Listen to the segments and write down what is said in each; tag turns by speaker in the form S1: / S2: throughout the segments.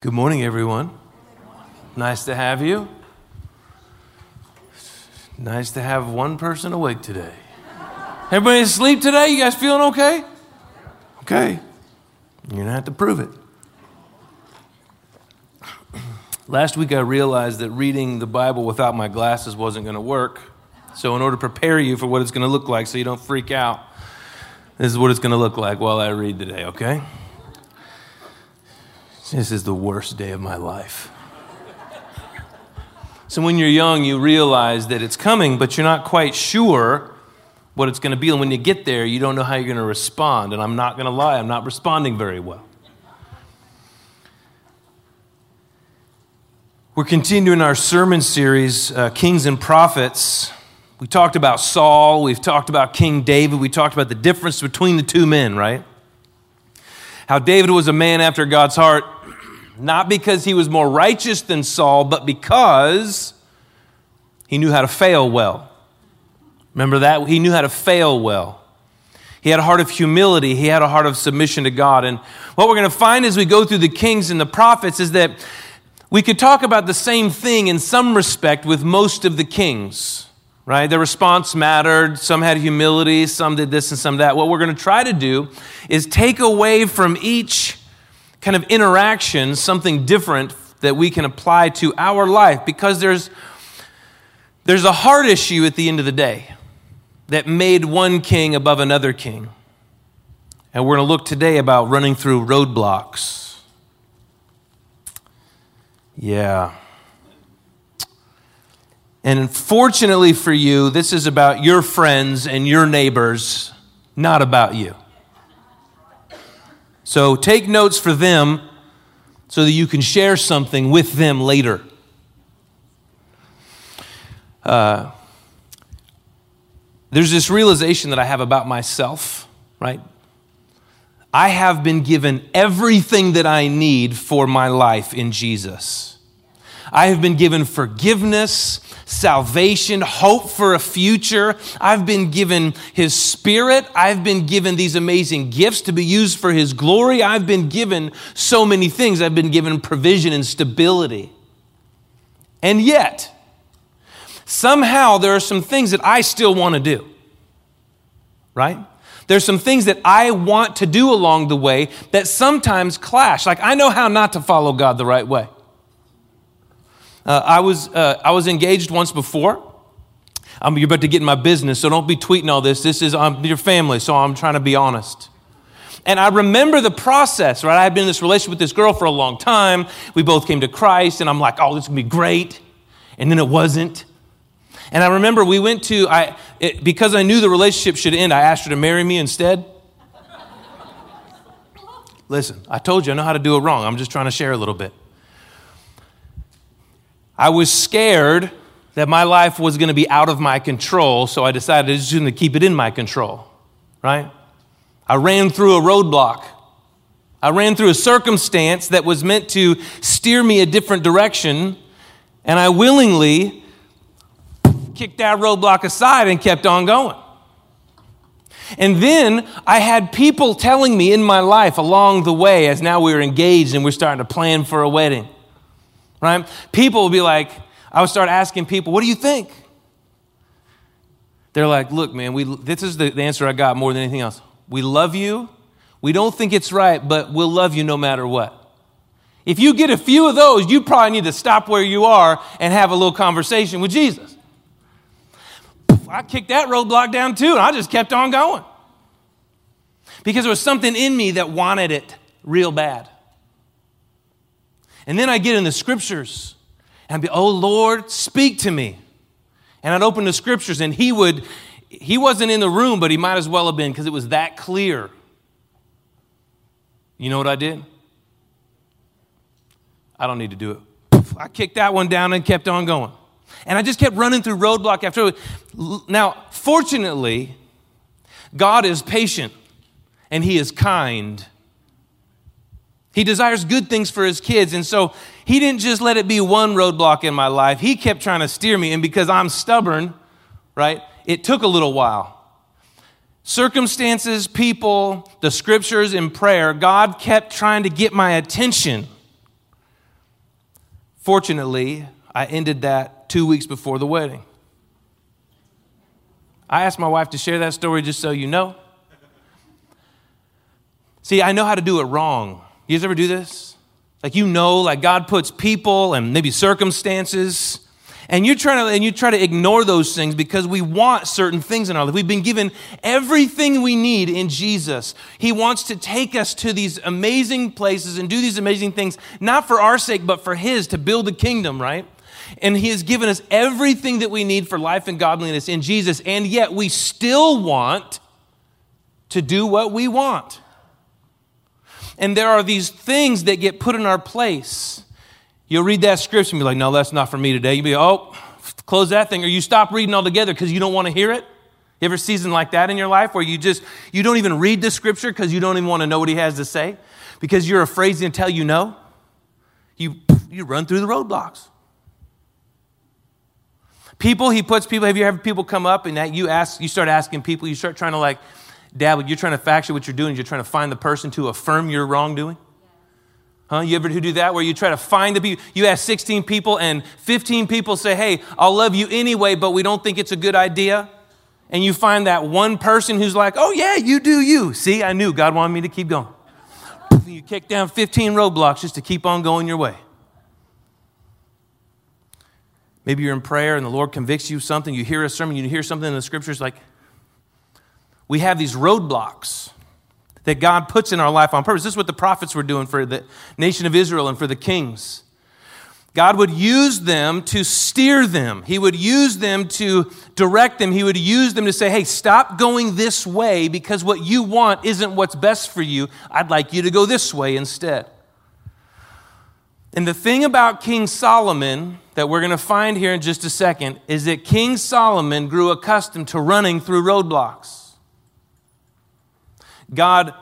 S1: Good morning, everyone. Nice to have you. Nice to have one person awake today. Everybody asleep today? You guys feeling okay? Okay. You're going to have to prove it. Last week, I realized that reading the Bible without my glasses wasn't going to work. So, in order to prepare you for what it's going to look like so you don't freak out, this is what it's going to look like while I read today, okay? This is the worst day of my life. so, when you're young, you realize that it's coming, but you're not quite sure what it's going to be. And when you get there, you don't know how you're going to respond. And I'm not going to lie, I'm not responding very well. We're continuing our sermon series, uh, Kings and Prophets. We talked about Saul, we've talked about King David, we talked about the difference between the two men, right? How David was a man after God's heart, not because he was more righteous than Saul, but because he knew how to fail well. Remember that? He knew how to fail well. He had a heart of humility, he had a heart of submission to God. And what we're going to find as we go through the kings and the prophets is that we could talk about the same thing in some respect with most of the kings, right? Their response mattered. Some had humility, some did this and some that. What we're going to try to do is take away from each kind of interaction something different that we can apply to our life because there's, there's a heart issue at the end of the day that made one king above another king. And we're going to look today about running through roadblocks. Yeah. And unfortunately for you, this is about your friends and your neighbors, not about you. So take notes for them so that you can share something with them later. Uh, there's this realization that I have about myself, right? I have been given everything that I need for my life in Jesus. I have been given forgiveness salvation, hope for a future. I've been given His Spirit. I've been given these amazing gifts to be used for His glory. I've been given so many things. I've been given provision and stability. And yet, somehow there are some things that I still want to do, right? There's some things that I want to do along the way that sometimes clash. Like, I know how not to follow God the right way. Uh, I, was, uh, I was engaged once before. Um, you're about to get in my business, so don't be tweeting all this. This is um, your family, so I'm trying to be honest. And I remember the process, right? I had been in this relationship with this girl for a long time. We both came to Christ, and I'm like, oh, this is gonna be great. And then it wasn't. And I remember we went to, I, it, because I knew the relationship should end, I asked her to marry me instead. Listen, I told you I know how to do it wrong. I'm just trying to share a little bit. I was scared that my life was going to be out of my control, so I decided I was going to keep it in my control, right? I ran through a roadblock. I ran through a circumstance that was meant to steer me a different direction, and I willingly kicked that roadblock aside and kept on going. And then I had people telling me in my life along the way, as now we were engaged and we're starting to plan for a wedding right? People will be like, I would start asking people, what do you think? They're like, look, man, we, this is the, the answer I got more than anything else. We love you. We don't think it's right, but we'll love you no matter what. If you get a few of those, you probably need to stop where you are and have a little conversation with Jesus. I kicked that roadblock down too, and I just kept on going. Because there was something in me that wanted it real bad. And then I get in the scriptures and I'd be, oh Lord, speak to me. And I'd open the scriptures and he would, he wasn't in the room, but he might as well have been because it was that clear. You know what I did? I don't need to do it. I kicked that one down and kept on going. And I just kept running through roadblock after. Now, fortunately, God is patient and He is kind he desires good things for his kids. And so he didn't just let it be one roadblock in my life. He kept trying to steer me. And because I'm stubborn, right, it took a little while. Circumstances, people, the scriptures, and prayer, God kept trying to get my attention. Fortunately, I ended that two weeks before the wedding. I asked my wife to share that story just so you know. See, I know how to do it wrong. You guys ever do this? Like you know, like God puts people and maybe circumstances, and you're trying to and you try to ignore those things because we want certain things in our life. We've been given everything we need in Jesus. He wants to take us to these amazing places and do these amazing things, not for our sake, but for His to build the kingdom, right? And He has given us everything that we need for life and godliness in Jesus, and yet we still want to do what we want. And there are these things that get put in our place. You'll read that scripture and be like, no, that's not for me today. You'll be, oh, close that thing. Or you stop reading altogether because you don't want to hear it. You ever season like that in your life where you just, you don't even read the scripture because you don't even want to know what he has to say because you're afraid he's gonna tell you no? You, you run through the roadblocks. People, he puts people, have you ever people come up and that you ask, you start asking people, you start trying to like, Dad, you're trying to factor what you're doing, you're trying to find the person to affirm your wrongdoing? Huh? You ever do that where you try to find the people? You ask 16 people and 15 people say, Hey, I'll love you anyway, but we don't think it's a good idea. And you find that one person who's like, Oh, yeah, you do you. See, I knew God wanted me to keep going. You kick down 15 roadblocks just to keep on going your way. Maybe you're in prayer and the Lord convicts you something. You hear a sermon, you hear something in the scriptures like, we have these roadblocks that God puts in our life on purpose. This is what the prophets were doing for the nation of Israel and for the kings. God would use them to steer them. He would use them to direct them. He would use them to say, hey, stop going this way because what you want isn't what's best for you. I'd like you to go this way instead. And the thing about King Solomon that we're going to find here in just a second is that King Solomon grew accustomed to running through roadblocks. God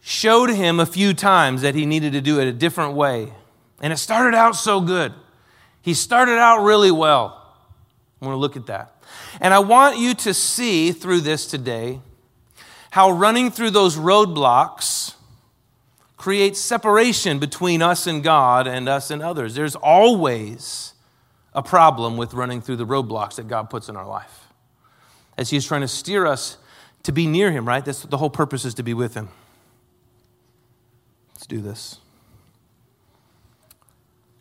S1: showed him a few times that he needed to do it a different way. And it started out so good. He started out really well. I want to look at that. And I want you to see through this today how running through those roadblocks creates separation between us and God and us and others. There's always a problem with running through the roadblocks that God puts in our life as He's trying to steer us to be near him, right? That's the whole purpose is to be with him. Let's do this.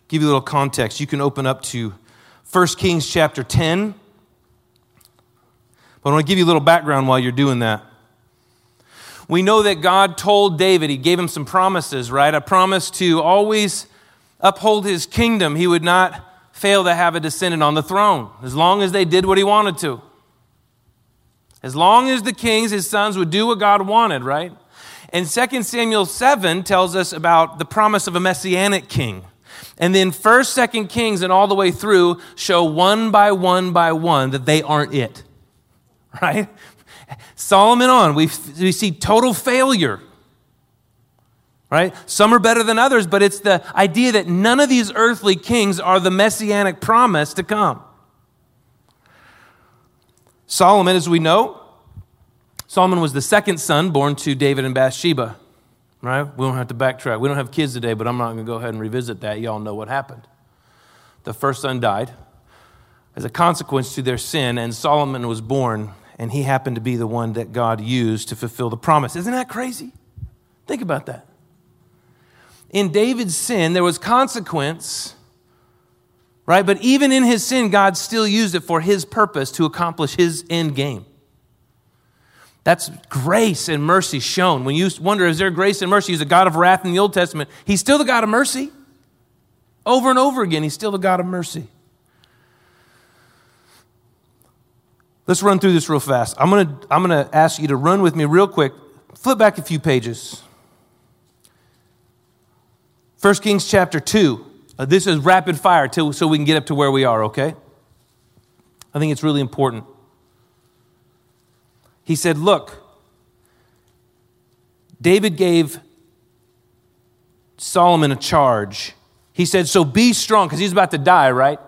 S1: Give you a little context. You can open up to 1 Kings chapter 10. But I want to give you a little background while you're doing that. We know that God told David, he gave him some promises, right? A promise to always uphold his kingdom. He would not fail to have a descendant on the throne as long as they did what he wanted to. As long as the kings, his sons, would do what God wanted, right? And 2 Samuel 7 tells us about the promise of a messianic king. And then 1st, 2nd Kings, and all the way through show one by one by one that they aren't it, right? Solomon on, we, we see total failure, right? Some are better than others, but it's the idea that none of these earthly kings are the messianic promise to come. Solomon, as we know, Solomon was the second son born to David and Bathsheba. Right? We don't have to backtrack. We don't have kids today, but I'm not going to go ahead and revisit that. Y'all know what happened. The first son died as a consequence to their sin, and Solomon was born, and he happened to be the one that God used to fulfill the promise. Isn't that crazy? Think about that. In David's sin, there was consequence right? But even in his sin, God still used it for his purpose to accomplish his end game. That's grace and mercy shown. When you wonder, is there grace and mercy? He's a God of wrath in the Old Testament. He's still the God of mercy. Over and over again, he's still the God of mercy. Let's run through this real fast. I'm going to I'm going to ask you to run with me real quick. Flip back a few pages. 1 Kings chapter 2. Uh, this is rapid fire till, so we can get up to where we are, okay? I think it's really important. He said, Look, David gave Solomon a charge. He said, So be strong, because he's about to die, right?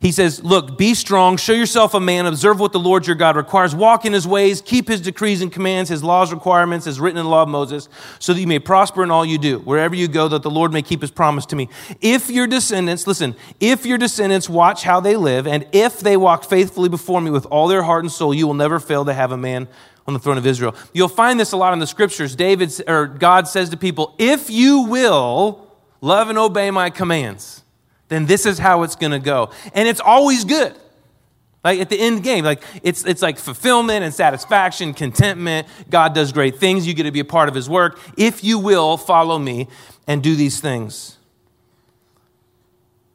S1: He says, Look, be strong, show yourself a man, observe what the Lord your God requires, walk in his ways, keep his decrees and commands, his laws, requirements, as written in the law of Moses, so that you may prosper in all you do, wherever you go, that the Lord may keep his promise to me. If your descendants, listen, if your descendants watch how they live, and if they walk faithfully before me with all their heart and soul, you will never fail to have a man on the throne of Israel. You'll find this a lot in the scriptures. David or God says to people, If you will love and obey my commands, then this is how it's going to go. And it's always good. Like at the end game, like it's, it's like fulfillment and satisfaction, contentment. God does great things. You get to be a part of his work. If you will follow me and do these things.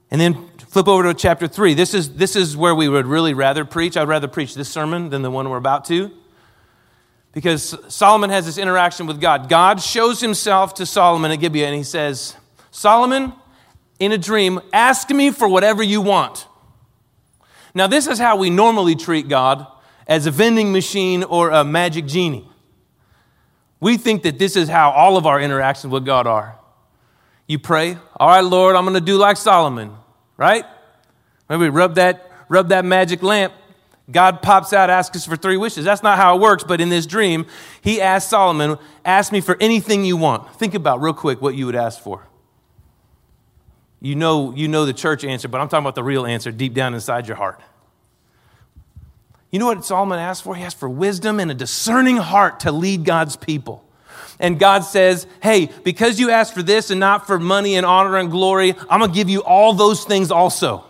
S1: And then flip over to chapter three. This is, this is where we would really rather preach. I'd rather preach this sermon than the one we're about to. Because Solomon has this interaction with God. God shows himself to Solomon at Gibeah and he says, Solomon, in a dream, ask me for whatever you want. Now, this is how we normally treat God as a vending machine or a magic genie. We think that this is how all of our interactions with God are. You pray, all right, Lord, I'm going to do like Solomon, right? Maybe rub that, rub that magic lamp. God pops out, asks us for three wishes. That's not how it works, but in this dream, he asked Solomon, ask me for anything you want. Think about real quick what you would ask for. You know, you know the church answer, but I'm talking about the real answer deep down inside your heart. You know what Solomon asked for? He asked for wisdom and a discerning heart to lead God's people. And God says, Hey, because you asked for this and not for money and honor and glory, I'm going to give you all those things also.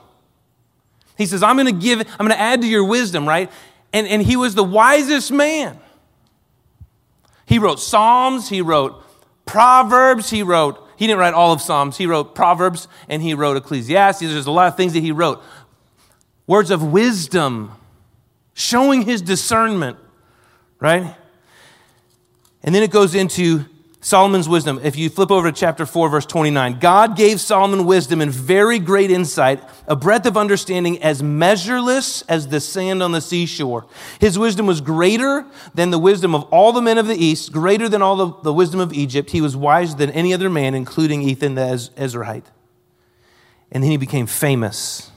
S1: He says, I'm going to give, I'm going to add to your wisdom, right? And, and he was the wisest man. He wrote Psalms, he wrote Proverbs, he wrote he didn't write all of Psalms. He wrote Proverbs and he wrote Ecclesiastes. There's a lot of things that he wrote. Words of wisdom, showing his discernment, right? And then it goes into Solomon's wisdom. If you flip over to chapter 4, verse 29, God gave Solomon wisdom and very great insight, a breadth of understanding as measureless as the sand on the seashore. His wisdom was greater than the wisdom of all the men of the East, greater than all the, the wisdom of Egypt. He was wiser than any other man, including Ethan the Ezrahite. And then he became famous.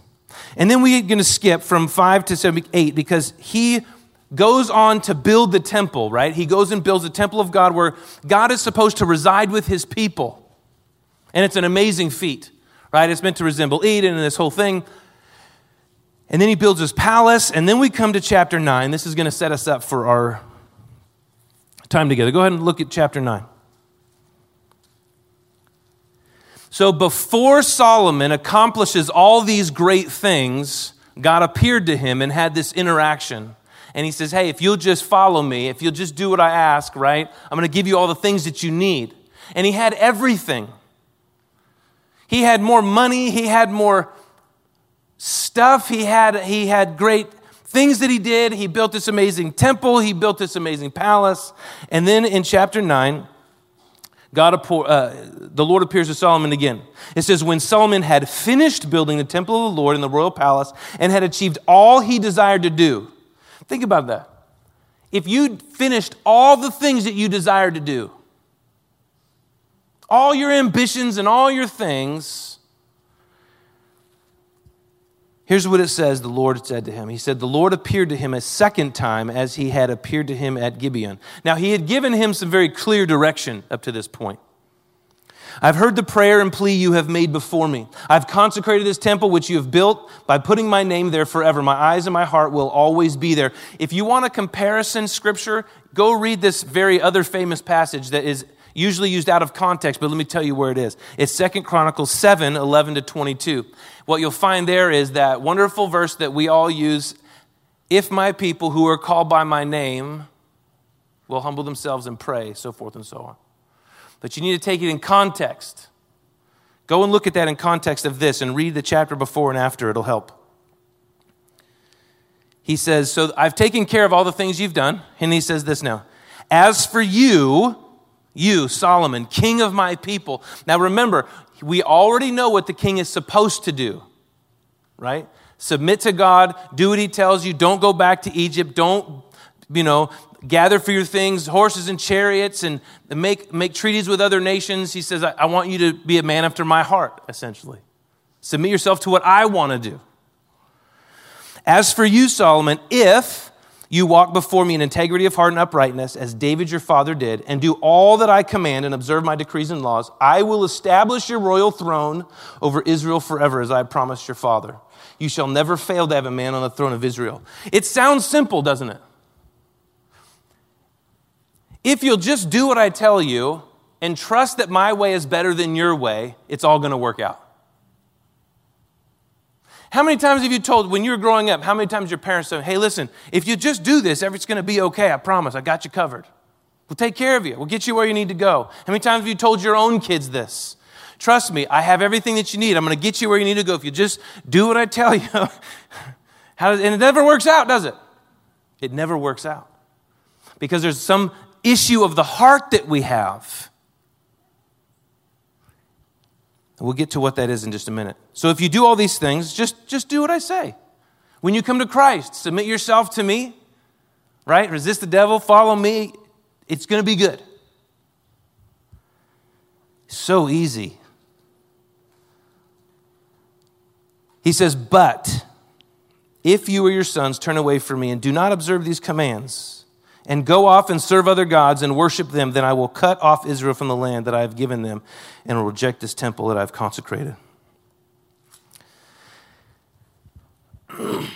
S1: And then we're going to skip from 5 to 7, 8 because he goes on to build the temple, right? He goes and builds the temple of God where God is supposed to reside with his people. And it's an amazing feat, right? It's meant to resemble Eden and this whole thing. And then he builds his palace. And then we come to chapter 9. This is going to set us up for our time together. Go ahead and look at chapter 9. So before Solomon accomplishes all these great things, God appeared to him and had this interaction and he says, Hey, if you'll just follow me, if you'll just do what I ask, right, I'm going to give you all the things that you need. And he had everything. He had more money, he had more stuff, he had, he had great things that he did. He built this amazing temple, he built this amazing palace. And then in chapter 9, God, uh, the Lord appears to Solomon again. It says, When Solomon had finished building the temple of the Lord in the royal palace and had achieved all he desired to do, Think about that. If you finished all the things that you desire to do, all your ambitions and all your things, here's what it says the Lord said to him. He said, The Lord appeared to him a second time as he had appeared to him at Gibeon. Now, he had given him some very clear direction up to this point. I've heard the prayer and plea you have made before me. I've consecrated this temple which you have built by putting my name there forever. My eyes and my heart will always be there. If you want a comparison scripture, go read this very other famous passage that is usually used out of context, but let me tell you where it is. It's Second Chronicles 7 11 to 22. What you'll find there is that wonderful verse that we all use if my people who are called by my name will humble themselves and pray, so forth and so on. But you need to take it in context. Go and look at that in context of this and read the chapter before and after. It'll help. He says, So I've taken care of all the things you've done. And he says this now As for you, you, Solomon, king of my people. Now remember, we already know what the king is supposed to do, right? Submit to God, do what he tells you, don't go back to Egypt, don't, you know, gather for your things horses and chariots and make, make treaties with other nations. He says, I, I want you to be a man after my heart, essentially. Submit yourself to what I want to do. As for you, Solomon, if you walk before me in integrity of heart and uprightness, as David your father did, and do all that I command and observe my decrees and laws, I will establish your royal throne over Israel forever, as I promised your father. You shall never fail to have a man on the throne of Israel. It sounds simple, doesn't it? If you'll just do what I tell you and trust that my way is better than your way, it's all going to work out. How many times have you told, when you were growing up, how many times your parents said, hey, listen, if you just do this, everything's going to be okay. I promise. I got you covered. We'll take care of you. We'll get you where you need to go. How many times have you told your own kids this? Trust me, I have everything that you need. I'm going to get you where you need to go. If you just do what I tell you. How, and it never works out, does it? It never works out. Because there's some issue of the heart that we have We'll get to what that is in just a minute. So if you do all these things, just, just do what I say. When you come to Christ, submit yourself to me, right? Resist the devil, follow me. It's going to be good. So easy. He says, But if you or your sons turn away from me and do not observe these commands, and go off and serve other gods and worship them, then I will cut off Israel from the land that I have given them and will reject this temple that I've consecrated.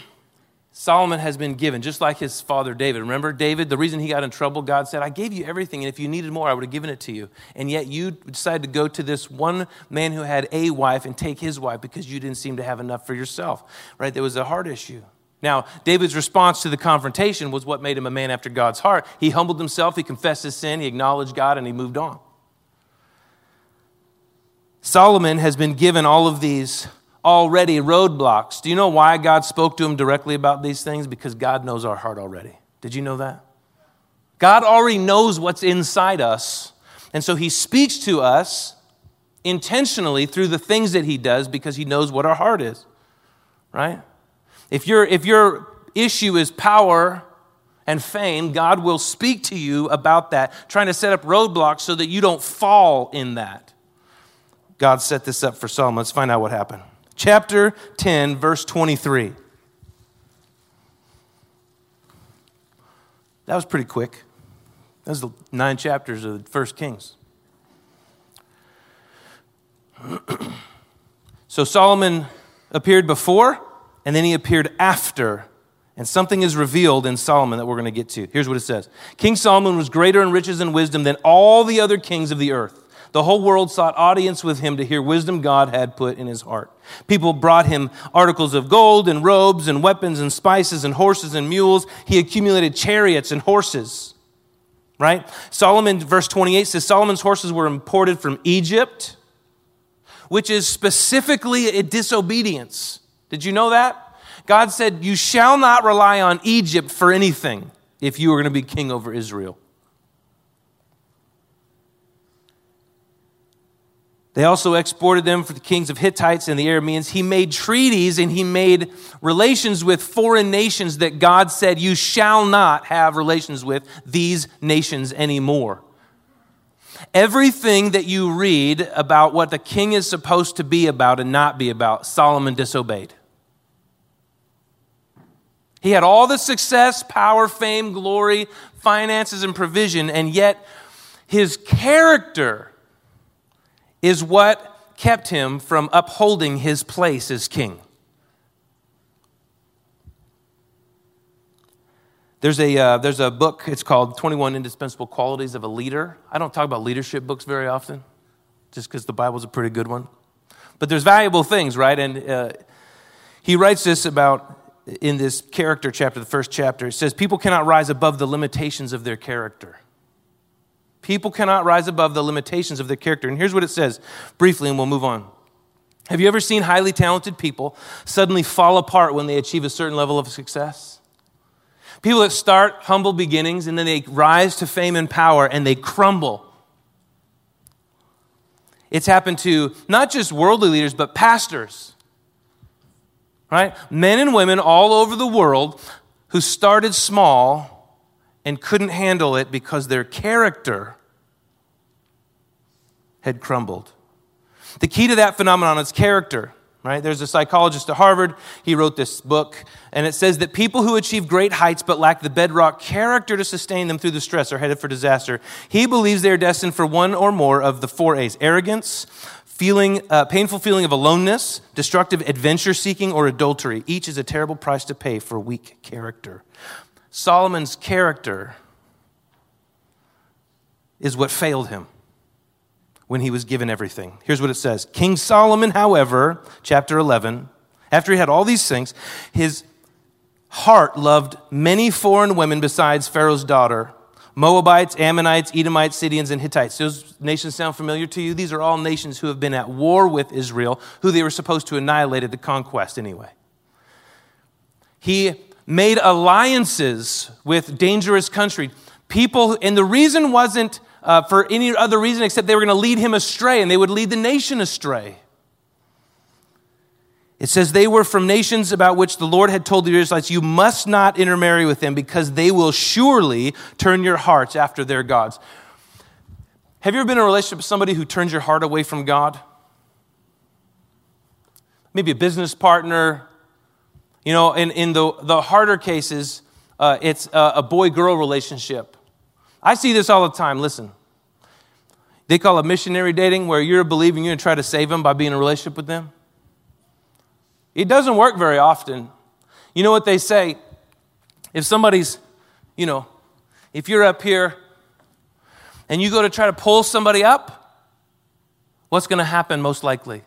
S1: Solomon has been given, just like his father David. Remember, David, the reason he got in trouble, God said, I gave you everything, and if you needed more, I would have given it to you. And yet you decided to go to this one man who had a wife and take his wife because you didn't seem to have enough for yourself, right? There was a heart issue. Now, David's response to the confrontation was what made him a man after God's heart. He humbled himself, he confessed his sin, he acknowledged God, and he moved on. Solomon has been given all of these already roadblocks. Do you know why God spoke to him directly about these things? Because God knows our heart already. Did you know that? God already knows what's inside us. And so he speaks to us intentionally through the things that he does because he knows what our heart is, right? If, you if your issue is power and fame, God will speak to you about that, trying to set up roadblocks so that you don't fall in that. God set this up for Solomon. Let's find out what happened. Chapter 10, verse 23. That was pretty quick. That was the nine chapters of the first Kings. so Solomon appeared before and then he appeared after. And something is revealed in Solomon that we're going to get to. Here's what it says King Solomon was greater in riches and wisdom than all the other kings of the earth. The whole world sought audience with him to hear wisdom God had put in his heart. People brought him articles of gold and robes and weapons and spices and horses and mules. He accumulated chariots and horses. Right? Solomon, verse 28 says Solomon's horses were imported from Egypt, which is specifically a disobedience. Did you know that? God said, You shall not rely on Egypt for anything if you are going to be king over Israel. They also exported them for the kings of Hittites and the Arameans. He made treaties and he made relations with foreign nations that God said, You shall not have relations with these nations anymore. Everything that you read about what the king is supposed to be about and not be about, Solomon disobeyed. He had all the success, power, fame, glory, finances, and provision, and yet his character is what kept him from upholding his place as king. There's a, uh, there's a book, it's called 21 Indispensable Qualities of a Leader. I don't talk about leadership books very often, just because the Bible's a pretty good one. But there's valuable things, right? And uh, he writes this about in this character chapter, the first chapter, it says, People cannot rise above the limitations of their character. People cannot rise above the limitations of their character. And here's what it says briefly, and we'll move on. Have you ever seen highly talented people suddenly fall apart when they achieve a certain level of success? People that start humble beginnings and then they rise to fame and power and they crumble. It's happened to not just worldly leaders, but pastors right? Men and women all over the world who started small and couldn't handle it because their character had crumbled. The key to that phenomenon is character. right? There's a psychologist at Harvard. He wrote this book, and it says that people who achieve great heights but lack the bedrock character to sustain them through the stress are headed for disaster. He believes they are destined for one or more of the four A's arrogance, feeling, uh, painful feeling of aloneness, destructive adventure seeking, or adultery. Each is a terrible price to pay for weak character. Solomon's character is what failed him when he was given everything. Here's what it says King Solomon, however, chapter 11, after he had all these things, his heart loved many foreign women besides Pharaoh's daughter Moabites, Ammonites, Edomites, Sidonians, and Hittites. Those nations sound familiar to you? These are all nations who have been at war with Israel, who they were supposed to annihilate at the conquest anyway. He made alliances with dangerous country. People, and the reason wasn't uh, for any other reason except they were going to lead him astray and they would lead the nation astray. It says they were from nations about which the Lord had told the Israelites, You must not intermarry with them because they will surely turn your hearts after their gods. Have you ever been in a relationship with somebody who turns your heart away from God? Maybe a business partner. You know, in, in the, the harder cases, uh, it's a, a boy girl relationship. I see this all the time. Listen, they call it missionary dating, where you're a believer and you're going to try to save them by being in a relationship with them. It doesn't work very often. You know what they say? If somebody's, you know, if you're up here and you go to try to pull somebody up, what's going to happen most likely?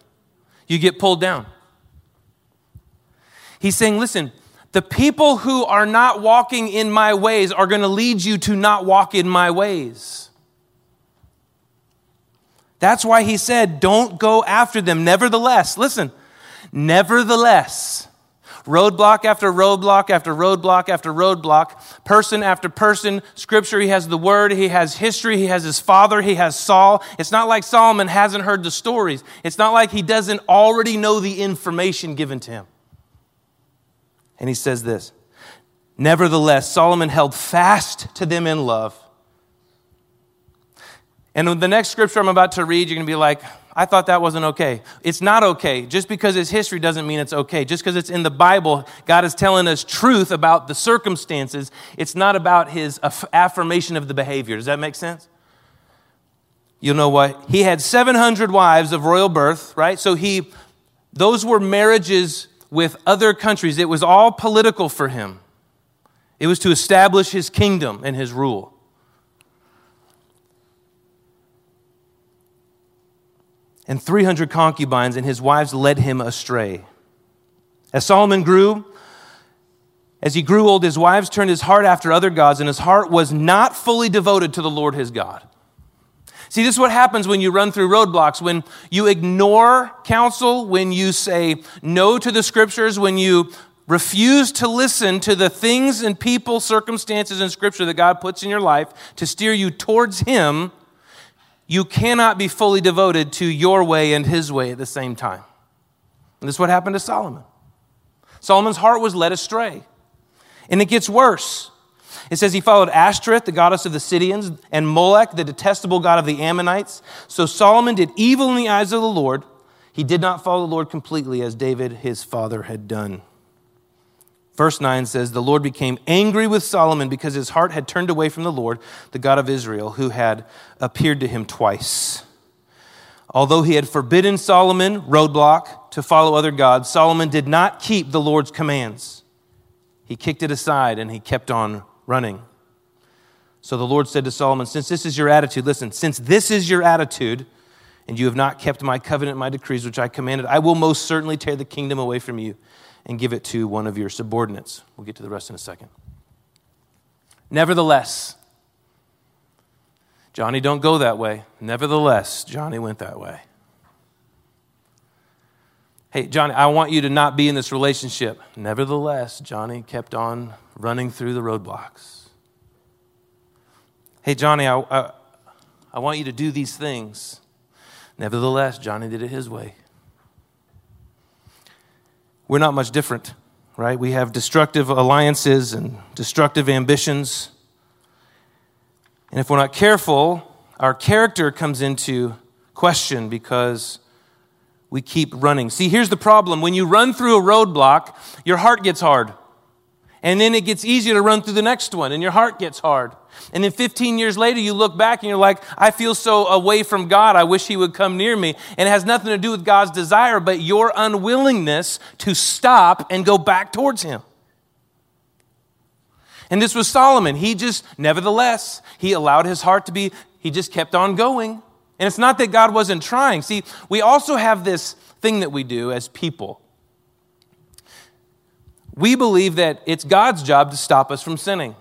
S1: You get pulled down. He's saying, listen, the people who are not walking in my ways are going to lead you to not walk in my ways. That's why he said, don't go after them. Nevertheless, listen, nevertheless, roadblock after roadblock after roadblock after roadblock, person after person, scripture, he has the word, he has history, he has his father, he has Saul. It's not like Solomon hasn't heard the stories. It's not like he doesn't already know the information given to him. And he says this Nevertheless, Solomon held fast to them in love. And the next scripture I'm about to read, you're going to be like, I thought that wasn't okay. It's not okay. Just because it's history doesn't mean it's okay. Just because it's in the Bible, God is telling us truth about the circumstances. It's not about his affirmation of the behavior. Does that make sense? You'll know what? He had 700 wives of royal birth, right? So he, those were marriages with other countries. It was all political for him, it was to establish his kingdom and his rule. And 300 concubines, and his wives led him astray. As Solomon grew, as he grew old, his wives turned his heart after other gods, and his heart was not fully devoted to the Lord his God. See, this is what happens when you run through roadblocks, when you ignore counsel, when you say no to the scriptures, when you refuse to listen to the things and people, circumstances and scripture that God puts in your life to steer you towards Him, you cannot be fully devoted to your way and His way at the same time. And this is what happened to Solomon. Solomon's heart was led astray. And it gets worse. It says he followed Ashtoreth, the goddess of the Sidonians, and Molech, the detestable god of the Ammonites. So Solomon did evil in the eyes of the Lord. He did not follow the Lord completely as David, his father, had done. Verse 9 says, The Lord became angry with Solomon because his heart had turned away from the Lord, the God of Israel, who had appeared to him twice. Although he had forbidden Solomon, roadblock, to follow other gods, Solomon did not keep the Lord's commands. He kicked it aside and he kept on running. So the Lord said to Solomon, Since this is your attitude, listen, since this is your attitude, and you have not kept my covenant, my decrees, which I commanded, I will most certainly tear the kingdom away from you and give it to one of your subordinates. We'll get to the rest in a second. Nevertheless, Johnny, don't go that way. Nevertheless, Johnny went that way. Hey, Johnny, I want you to not be in this relationship. Nevertheless, Johnny kept on running through the roadblocks. Hey, Johnny, I, I, I want you to do these things. Nevertheless, Johnny did it his way. We're not much different, right? We have destructive alliances and destructive ambitions. And if we're not careful, our character comes into question because we keep running. See, here's the problem. When you run through a roadblock, your heart gets hard. And then it gets easier to run through the next one, and your heart gets hard. And then 15 years later, you look back and you're like, I feel so away from God. I wish He would come near me. And it has nothing to do with God's desire, but your unwillingness to stop and go back towards Him. And this was Solomon. He just, nevertheless, he allowed his heart to be, he just kept on going. And it's not that God wasn't trying. See, we also have this thing that we do as people. We believe that it's God's job to stop us from sinning.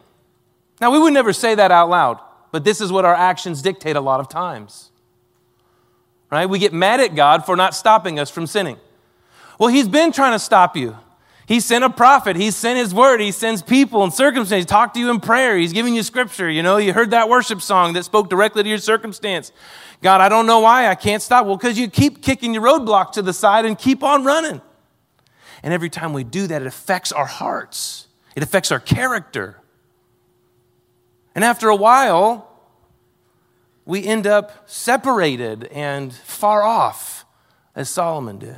S1: Now, we would never say that out loud, but this is what our actions dictate a lot of times. Right? We get mad at God for not stopping us from sinning. Well, He's been trying to stop you. He sent a prophet. He sent his word. He sends people and circumstances. Talk to you in prayer. He's giving you scripture. You know, you heard that worship song that spoke directly to your circumstance. God, I don't know why I can't stop. Well, because you keep kicking your roadblock to the side and keep on running. And every time we do that, it affects our hearts, it affects our character. And after a while, we end up separated and far off, as Solomon did.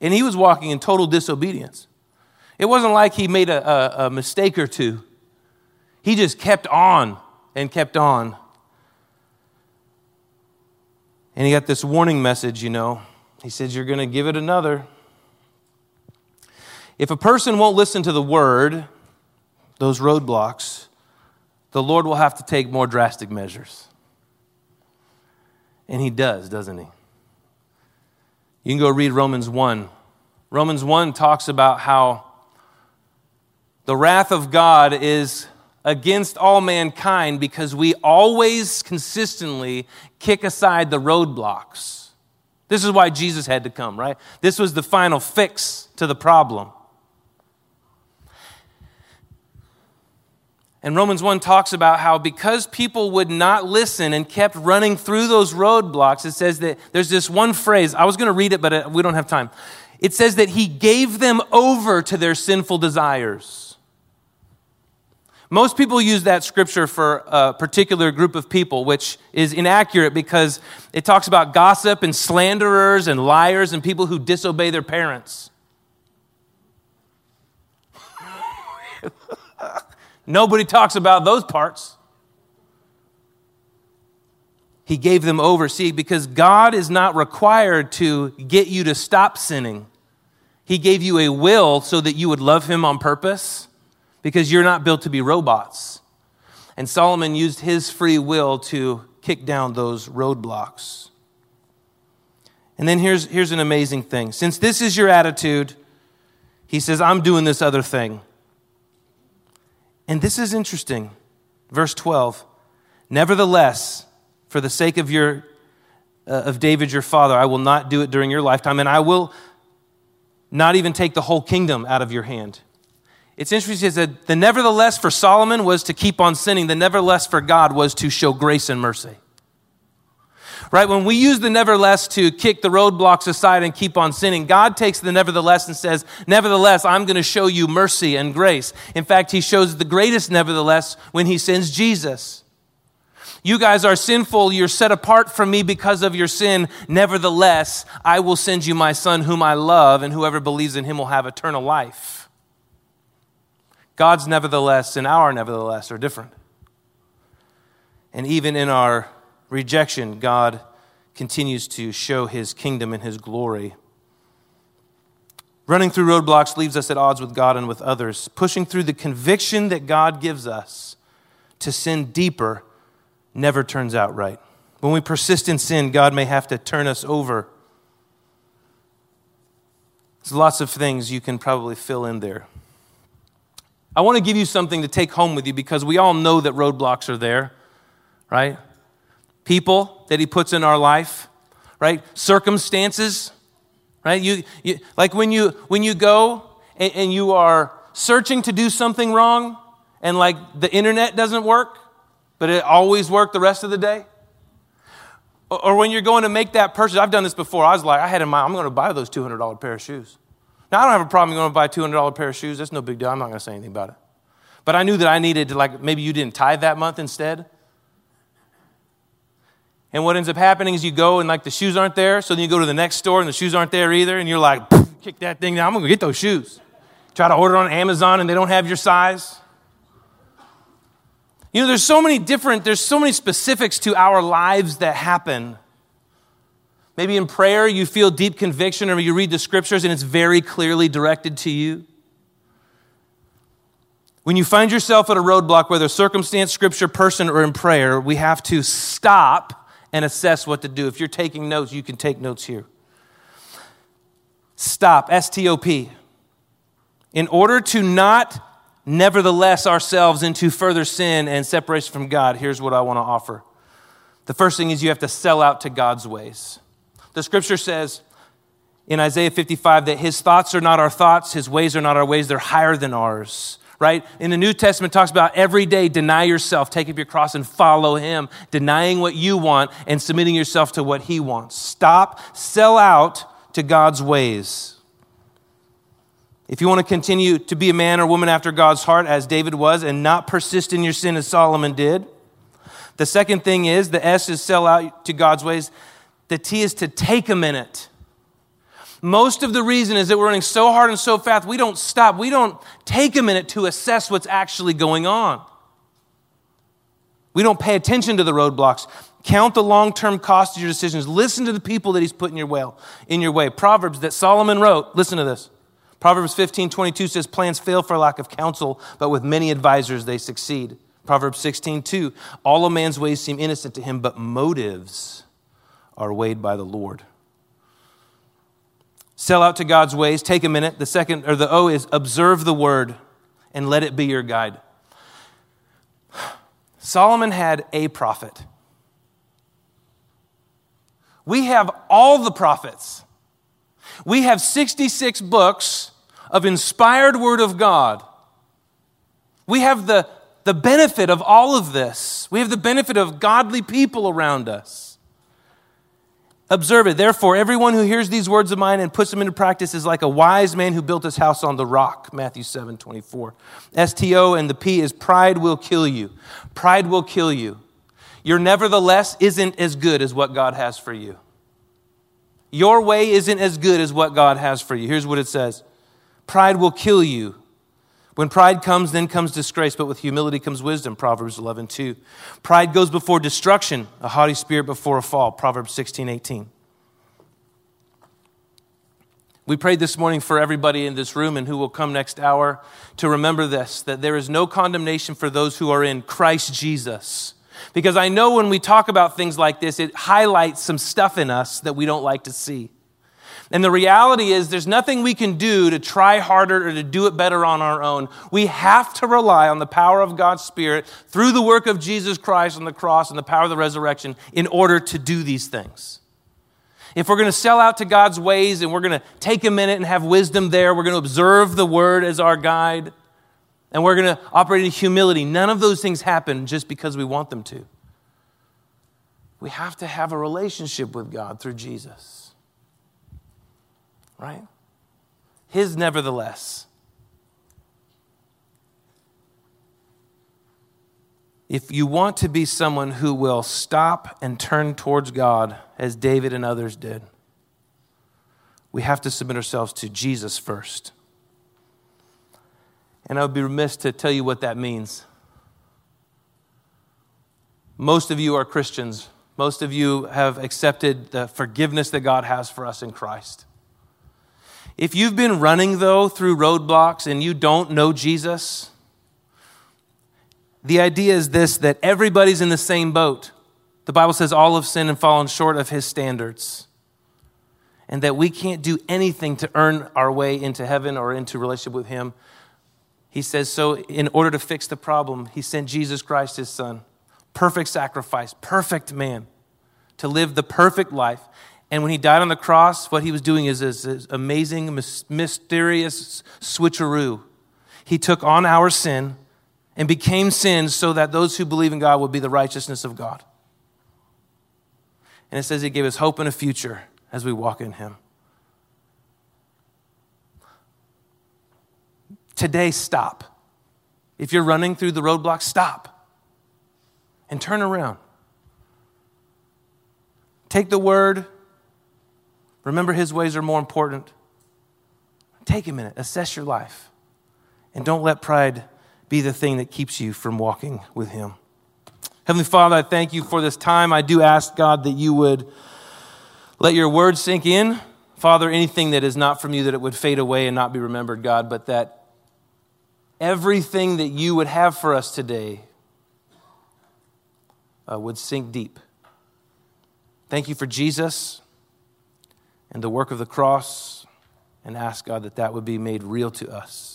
S1: And he was walking in total disobedience. It wasn't like he made a, a, a mistake or two, he just kept on and kept on. And he got this warning message, you know. He says, You're going to give it another. If a person won't listen to the word, those roadblocks, the Lord will have to take more drastic measures. And he does, doesn't he? You can go read Romans 1. Romans 1 talks about how the wrath of God is against all mankind because we always consistently kick aside the roadblocks. This is why Jesus had to come, right? This was the final fix to the problem. And Romans 1 talks about how because people would not listen and kept running through those roadblocks, it says that there's this one phrase. I was going to read it, but uh, we don't have time. It says that he gave them over to their sinful desires. Most people use that scripture for a particular group of people, which is inaccurate because it talks about gossip and slanderers and liars and people who disobey their parents. Nobody talks about those parts. He gave them over. See, because God is not required to get you to stop sinning. He gave you a will so that you would love Him on purpose because you're not built to be robots. And Solomon used his free will to kick down those roadblocks. And then here's, here's an amazing thing. Since this is your attitude, he says, I'm doing this other thing. And this is interesting. Verse 12. Nevertheless, for the sake of your uh, of David your father, I will not do it during your lifetime, and I will not even take the whole kingdom out of your hand. It's interesting that the nevertheless for Solomon was to keep on sinning, the nevertheless for God was to show grace and mercy. Right? When we use the nevertheless to kick the roadblocks aside and keep on sinning, God takes the nevertheless and says, Nevertheless, I'm going to show you mercy and grace. In fact, He shows the greatest nevertheless when He sends Jesus. You guys are sinful. You're set apart from me because of your sin. Nevertheless, I will send you my son whom I love, and whoever believes in him will have eternal life. God's nevertheless and our nevertheless are different. And even in our rejection, God continues to show his kingdom and his glory. Running through roadblocks leaves us at odds with God and with others. Pushing through the conviction that God gives us to sin deeper never turns out right. When we persist in sin, God may have to turn us over. There's lots of things you can probably fill in there. I want to give you something to take home with you because we all know that roadblocks are there, right? People that he puts in our life, right? Circumstances, right? You, you like when you when you go and, and you are searching to do something wrong, and like the internet doesn't work, but it always worked the rest of the day. Or when you're going to make that purchase, I've done this before. I was like, I had in mind, I'm going to buy those $200 pair of shoes. Now, I don't have a problem going to buy a $200 pair of shoes. That's no big deal. I'm not going to say anything about it. But I knew that I needed to, like, maybe you didn't tithe that month instead. And what ends up happening is you go and like the shoes aren't there, so then you go to the next store and the shoes aren't there either, and you're like, kick that thing down, I'm gonna get those shoes. Try to order on Amazon and they don't have your size. You know, there's so many different, there's so many specifics to our lives that happen. Maybe in prayer you feel deep conviction or you read the scriptures and it's very clearly directed to you. When you find yourself at a roadblock, whether circumstance, scripture, person, or in prayer, we have to stop and assess what to do. If you're taking notes, you can take notes here. Stop, S T O P. In order to not nevertheless ourselves into further sin and separation from God, here's what I want to offer. The first thing is you have to sell out to God's ways. The scripture says in Isaiah 55 that his thoughts are not our thoughts, his ways are not our ways, they're higher than ours. Right? In the New Testament talks about every day deny yourself, take up your cross and follow him, denying what you want and submitting yourself to what he wants. Stop, sell out to God's ways. If you want to continue to be a man or woman after God's heart, as David was, and not persist in your sin as Solomon did, the second thing is the S is sell out to God's ways. The T is to take a minute. Most of the reason is that we're running so hard and so fast, we don't stop. We don't take a minute to assess what's actually going on. We don't pay attention to the roadblocks. Count the long-term cost of your decisions. Listen to the people that he's put in your way. In your way. Proverbs that Solomon wrote. Listen to this. Proverbs 15, 22 says, Plans fail for lack of counsel, but with many advisors they succeed. Proverbs 16, 2, All a man's ways seem innocent to him, but motives are weighed by the Lord. Sell out to God's ways. Take a minute. The second, or the O is observe the word and let it be your guide. Solomon had a prophet. We have all the prophets. We have 66 books of inspired word of God. We have the, the benefit of all of this. We have the benefit of godly people around us. Observe it. Therefore, everyone who hears these words of mine and puts them into practice is like a wise man who built his house on the rock. Matthew 7 24. STO and the P is pride will kill you. Pride will kill you. Your nevertheless isn't as good as what God has for you. Your way isn't as good as what God has for you. Here's what it says Pride will kill you. When pride comes, then comes disgrace, but with humility comes wisdom. Proverbs 11, 2. Pride goes before destruction, a haughty spirit before a fall. Proverbs 16, 18. We prayed this morning for everybody in this room and who will come next hour to remember this that there is no condemnation for those who are in Christ Jesus. Because I know when we talk about things like this, it highlights some stuff in us that we don't like to see. And the reality is, there's nothing we can do to try harder or to do it better on our own. We have to rely on the power of God's Spirit through the work of Jesus Christ on the cross and the power of the resurrection in order to do these things. If we're going to sell out to God's ways and we're going to take a minute and have wisdom there, we're going to observe the Word as our guide, and we're going to operate in humility. None of those things happen just because we want them to. We have to have a relationship with God through Jesus. Right? His nevertheless. If you want to be someone who will stop and turn towards God as David and others did, we have to submit ourselves to Jesus first. And I would be remiss to tell you what that means. Most of you are Christians. Most of you have accepted the forgiveness that God has for us in Christ. If you've been running, though, through roadblocks and you don't know Jesus, the idea is this that everybody's in the same boat. The Bible says all have sinned and fallen short of his standards. And that we can't do anything to earn our way into heaven or into relationship with him. He says, so in order to fix the problem, he sent Jesus Christ, his son, perfect sacrifice, perfect man, to live the perfect life. And when he died on the cross, what he was doing is this amazing, mysterious switcheroo. He took on our sin and became sin so that those who believe in God would be the righteousness of God. And it says he gave us hope and a future as we walk in him. Today, stop. If you're running through the roadblock, stop and turn around. Take the word. Remember, his ways are more important. Take a minute, assess your life, and don't let pride be the thing that keeps you from walking with him. Heavenly Father, I thank you for this time. I do ask, God, that you would let your word sink in. Father, anything that is not from you, that it would fade away and not be remembered, God, but that everything that you would have for us today uh, would sink deep. Thank you for Jesus and the work of the cross, and ask God that that would be made real to us.